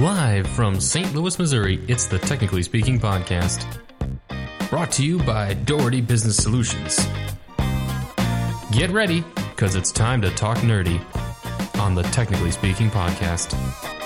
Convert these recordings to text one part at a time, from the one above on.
Live from St. Louis, Missouri, it's the Technically Speaking Podcast. Brought to you by Doherty Business Solutions. Get ready, because it's time to talk nerdy on the Technically Speaking Podcast.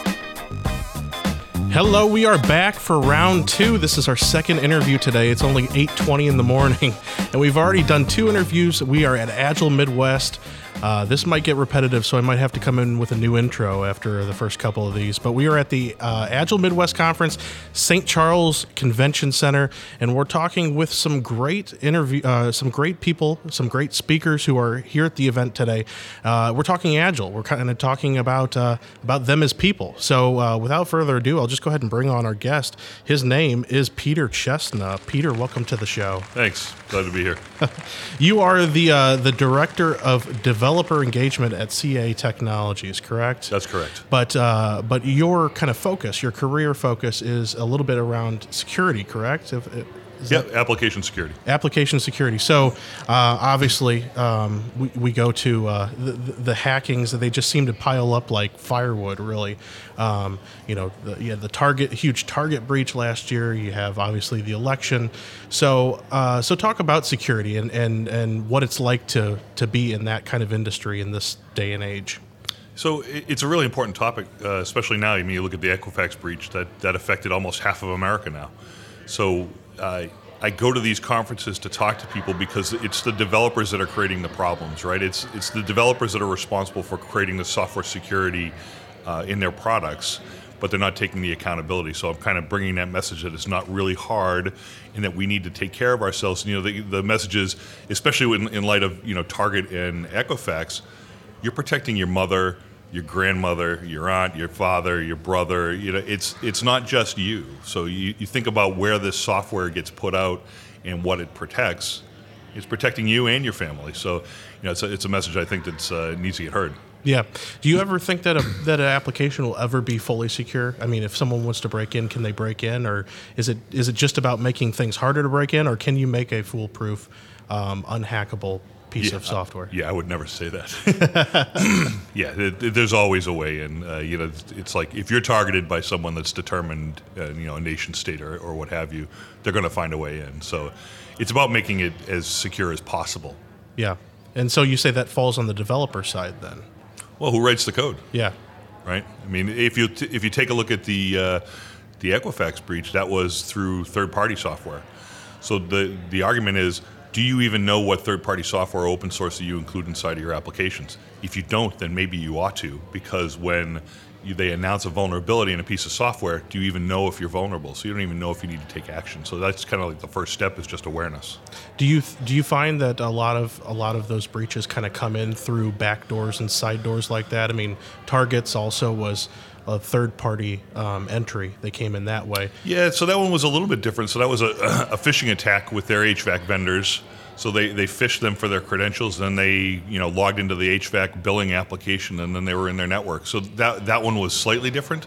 Hello, we are back for round two. This is our second interview today. It's only 8:20 in the morning, and we've already done two interviews. We are at Agile Midwest. Uh, this might get repetitive, so I might have to come in with a new intro after the first couple of these. But we are at the uh, Agile Midwest Conference, St. Charles Convention Center, and we're talking with some great interview, uh, some great people, some great speakers who are here at the event today. Uh, we're talking Agile. We're kind of talking about uh, about them as people. So uh, without further ado, I'll just go ahead and bring on our guest. His name is Peter Chestna. Peter, welcome to the show. Thanks. Glad to be here. you are the the director of developer engagement at CA Technologies, correct? That's correct. But uh, but your kind of focus, your career focus, is a little bit around security, correct? If, yeah, application security. Application security. So uh, obviously, um, we, we go to uh, the, the, hackings. That they just seem to pile up like firewood. Really, um, you know, the, you the target huge target breach last year. You have obviously the election. So uh, so talk about security and, and and what it's like to to be in that kind of industry in this day and age. So it's a really important topic, uh, especially now. I mean, you look at the Equifax breach that that affected almost half of America now. So uh, I go to these conferences to talk to people because it's the developers that are creating the problems, right? It's it's the developers that are responsible for creating the software security uh, in their products, but they're not taking the accountability. So I'm kind of bringing that message that it's not really hard, and that we need to take care of ourselves. And, you know, the, the messages, especially in, in light of you know Target and Equifax, you're protecting your mother your grandmother, your aunt, your father, your brother. You know, it's it's not just you. So you, you think about where this software gets put out and what it protects. It's protecting you and your family. So, you know, it's a, it's a message I think that uh, needs to get heard. Yeah. Do you ever think that a, that an application will ever be fully secure? I mean, if someone wants to break in, can they break in, or is it is it just about making things harder to break in, or can you make a foolproof, um, unhackable piece yeah, of software. yeah, I would never say that. yeah, there's always a way, and uh, you know, it's like if you're targeted by someone that's determined, uh, you know, a nation state or, or what have you, they're going to find a way in. So, it's about making it as secure as possible. Yeah, and so you say that falls on the developer side, then. Well, who writes the code? Yeah. Right. I mean, if you t- if you take a look at the uh, the Equifax breach, that was through third party software. So the the argument is do you even know what third party software or open source that you include inside of your applications? If you don't, then maybe you ought to, because when you, they announce a vulnerability in a piece of software, do you even know if you're vulnerable? So you don't even know if you need to take action. So that's kind of like the first step is just awareness. Do you do you find that a lot of a lot of those breaches kind of come in through back doors and side doors like that? I mean, Targets also was a third party um, entry. They came in that way. Yeah, so that one was a little bit different. So that was a, a phishing attack with their HVAC vendors. So they, they phished them for their credentials, then they you know logged into the HVAC billing application, and then they were in their network. So that that one was slightly different.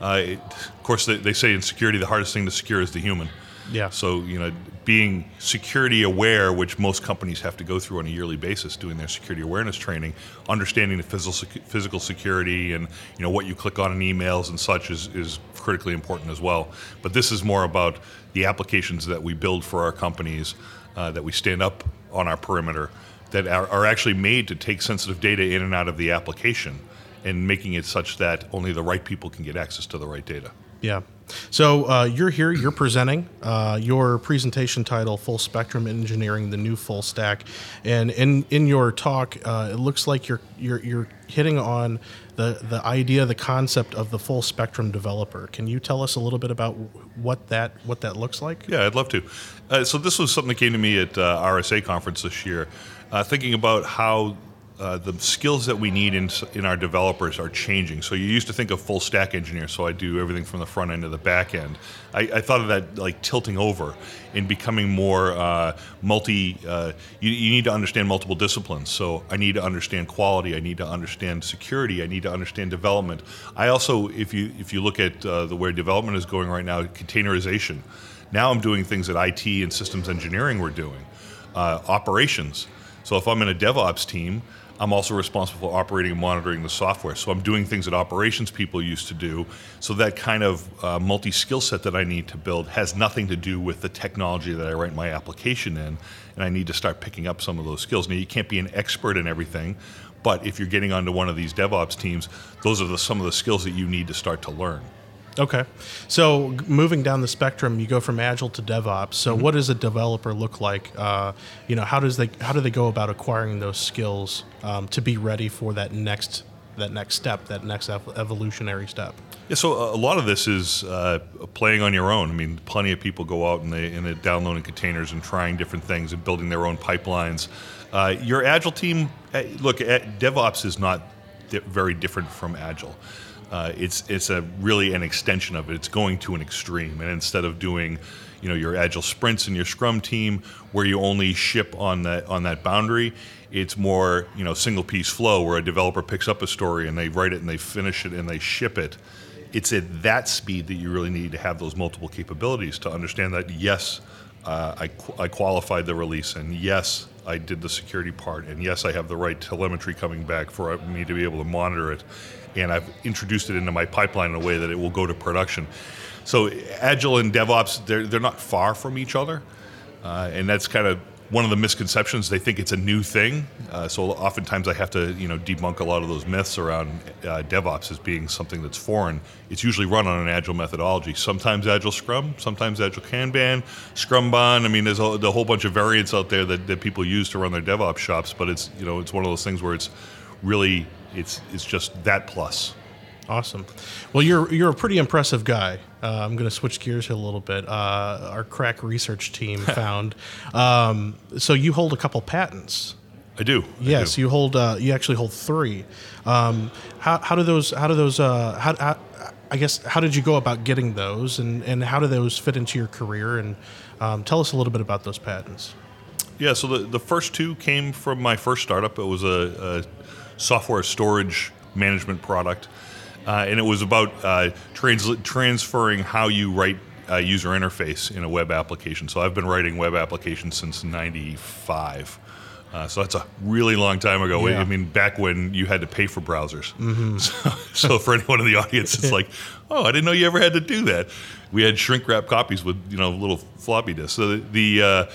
Uh, it, of course, they, they say in security the hardest thing to secure is the human. Yeah. So you know, being security aware, which most companies have to go through on a yearly basis, doing their security awareness training, understanding the physical physical security and you know what you click on in emails and such is is critically important as well. But this is more about the applications that we build for our companies, uh, that we stand up on our perimeter, that are, are actually made to take sensitive data in and out of the application, and making it such that only the right people can get access to the right data. Yeah. So uh, you're here. You're presenting uh, your presentation title, "Full Spectrum Engineering: The New Full Stack," and in in your talk, uh, it looks like you're you're you're hitting on the the idea, the concept of the full spectrum developer. Can you tell us a little bit about what that what that looks like? Yeah, I'd love to. Uh, so this was something that came to me at uh, RSA conference this year, uh, thinking about how uh, the skills that we need in, in our developers are changing. So you used to think of full stack engineer, so I do everything from the front end to the back end. I, I thought of that like tilting over and becoming more uh, multi. Uh, you, you, need to understand multiple disciplines. So I need to understand quality. I need to understand security. I need to understand development. I also, if you if you look at uh, the where development is going right now, containerization. Now I'm doing things that IT and systems engineering were doing, uh, operations. So if I'm in a DevOps team, I'm also responsible for operating and monitoring the software. So I'm doing things that operations people used to do. So that kind of uh, multi skill set that I need to build has nothing to do with the technology that I write my application in. And I need to start picking up some of those skills. Now, you can't be an expert in everything, but if you're getting onto one of these DevOps teams, those are the, some of the skills that you need to start to learn. Okay. So moving down the spectrum, you go from agile to DevOps. So what does a developer look like? Uh, you know, how does they how do they go about acquiring those skills um, to be ready for that next that next step, that next ev- evolutionary step? Yeah, so a lot of this is uh, playing on your own. I mean, plenty of people go out and they and they're downloading containers and trying different things and building their own pipelines. Uh, your agile team, uh, look, uh, DevOps is not di- very different from agile. Uh, it's it's a really an extension of it. It's going to an extreme, and instead of doing, you know, your agile sprints and your Scrum team where you only ship on that on that boundary, it's more you know single piece flow where a developer picks up a story and they write it and they finish it and they ship it. It's at that speed that you really need to have those multiple capabilities to understand that yes, uh, I, qu- I qualified the release, and yes, I did the security part, and yes, I have the right telemetry coming back for me to be able to monitor it, and I've introduced it into my pipeline in a way that it will go to production. So Agile and DevOps, they're, they're not far from each other, uh, and that's kind of one of the misconceptions. They think it's a new thing, uh, so oftentimes I have to you know debunk a lot of those myths around uh, DevOps as being something that's foreign. It's usually run on an Agile methodology. Sometimes Agile Scrum, sometimes Agile Kanban, Scrumban. I mean, there's a, the whole bunch of variants out there that, that people use to run their DevOps shops. But it's you know it's one of those things where it's really it's it's just that plus. Awesome. Well, you're you're a pretty impressive guy. Uh, I'm going to switch gears here a little bit. Uh, our crack research team found. Um, so you hold a couple patents. I do. I Yes, do. you hold. Uh, you actually hold three. Um, how, how do those? How do those? Uh, how, how, I guess how did you go about getting those, and, and how do those fit into your career? And um, tell us a little bit about those patents. Yeah, so the, the first two came from my first startup. It was a, a software storage management product, uh, and it was about uh, trans- transferring how you write a user interface in a web application. So I've been writing web applications since '95. Uh, so that's a really long time ago. Yeah. I mean, back when you had to pay for browsers. So, so for anyone in the audience, it's like, oh, I didn't know you ever had to do that. We had shrink wrap copies with you know little floppy disks. So the, the uh,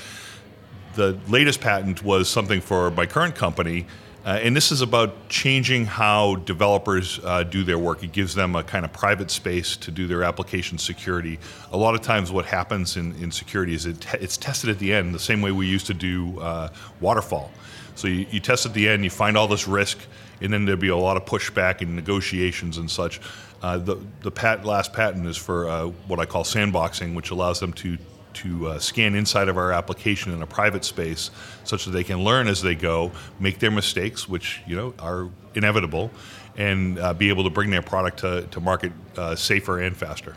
the latest patent was something for my current company, uh, and this is about changing how developers uh, do their work. It gives them a kind of private space to do their application security. A lot of times, what happens in, in security is it te- it's tested at the end, the same way we used to do uh, waterfall. So you, you test at the end, you find all this risk, and then there'd be a lot of pushback and negotiations and such. Uh, the the pat, last patent is for uh, what I call sandboxing, which allows them to to uh, scan inside of our application in a private space, such that they can learn as they go, make their mistakes, which you know are inevitable, and uh, be able to bring their product to, to market uh, safer and faster.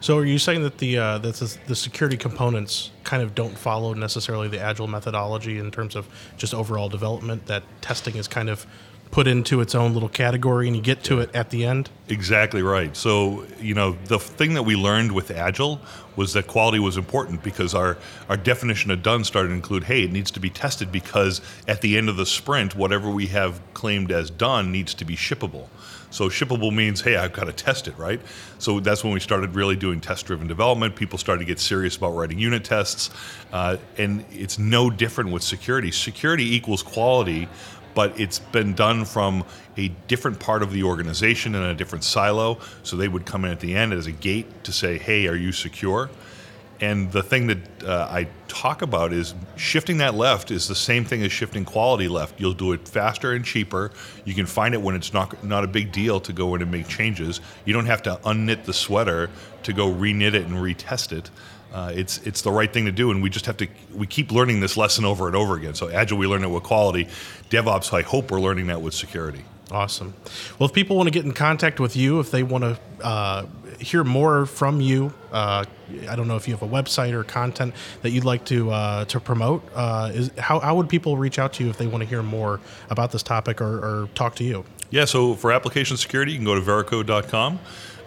So are you saying that the uh, that the, the security components kind of don't follow necessarily the agile methodology in terms of just overall development? That testing is kind of put into its own little category, and you get to it at the end. Exactly right. So, you know, the thing that we learned with Agile was that quality was important because our, our definition of done started to include hey, it needs to be tested because at the end of the sprint, whatever we have claimed as done needs to be shippable. So, shippable means hey, I've got to test it, right? So, that's when we started really doing test driven development. People started to get serious about writing unit tests. Uh, and it's no different with security. Security equals quality but it's been done from a different part of the organization in a different silo. So they would come in at the end as a gate to say, hey, are you secure? And the thing that uh, I talk about is shifting that left is the same thing as shifting quality left. You'll do it faster and cheaper. You can find it when it's not not a big deal to go in and make changes. You don't have to unknit the sweater to go reknit it and retest it. Uh, it's it's the right thing to do, and we just have to we keep learning this lesson over and over again. So agile, we learn it with quality. DevOps, I hope we're learning that with security. Awesome. Well, if people want to get in contact with you, if they want to uh, hear more from you, uh, I don't know if you have a website or content that you'd like to uh, to promote. Uh, is how, how would people reach out to you if they want to hear more about this topic or, or talk to you? Yeah, so for application security, you can go to veracode.com.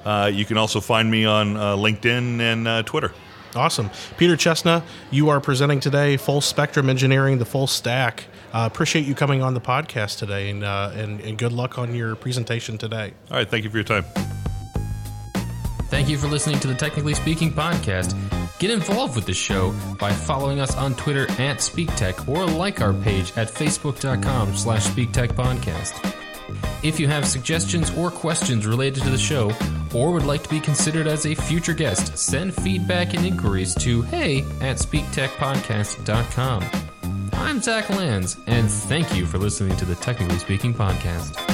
Uh, you can also find me on uh, LinkedIn and uh, Twitter. Awesome. Peter Chestna, you are presenting today Full Spectrum Engineering, the full stack. Uh, appreciate you coming on the podcast today, and, uh, and, and good luck on your presentation today. All right, thank you for your time. Thank you for listening to the Technically Speaking podcast. Get involved with the show by following us on Twitter at SpeakTech or like our page at facebook.com slash SpeakTechPodcast. If you have suggestions or questions related to the show, or would like to be considered as a future guest, send feedback and inquiries to hey at speaktechpodcast.com. I'm Zach Lands, and thank you for listening to the Technically Speaking podcast.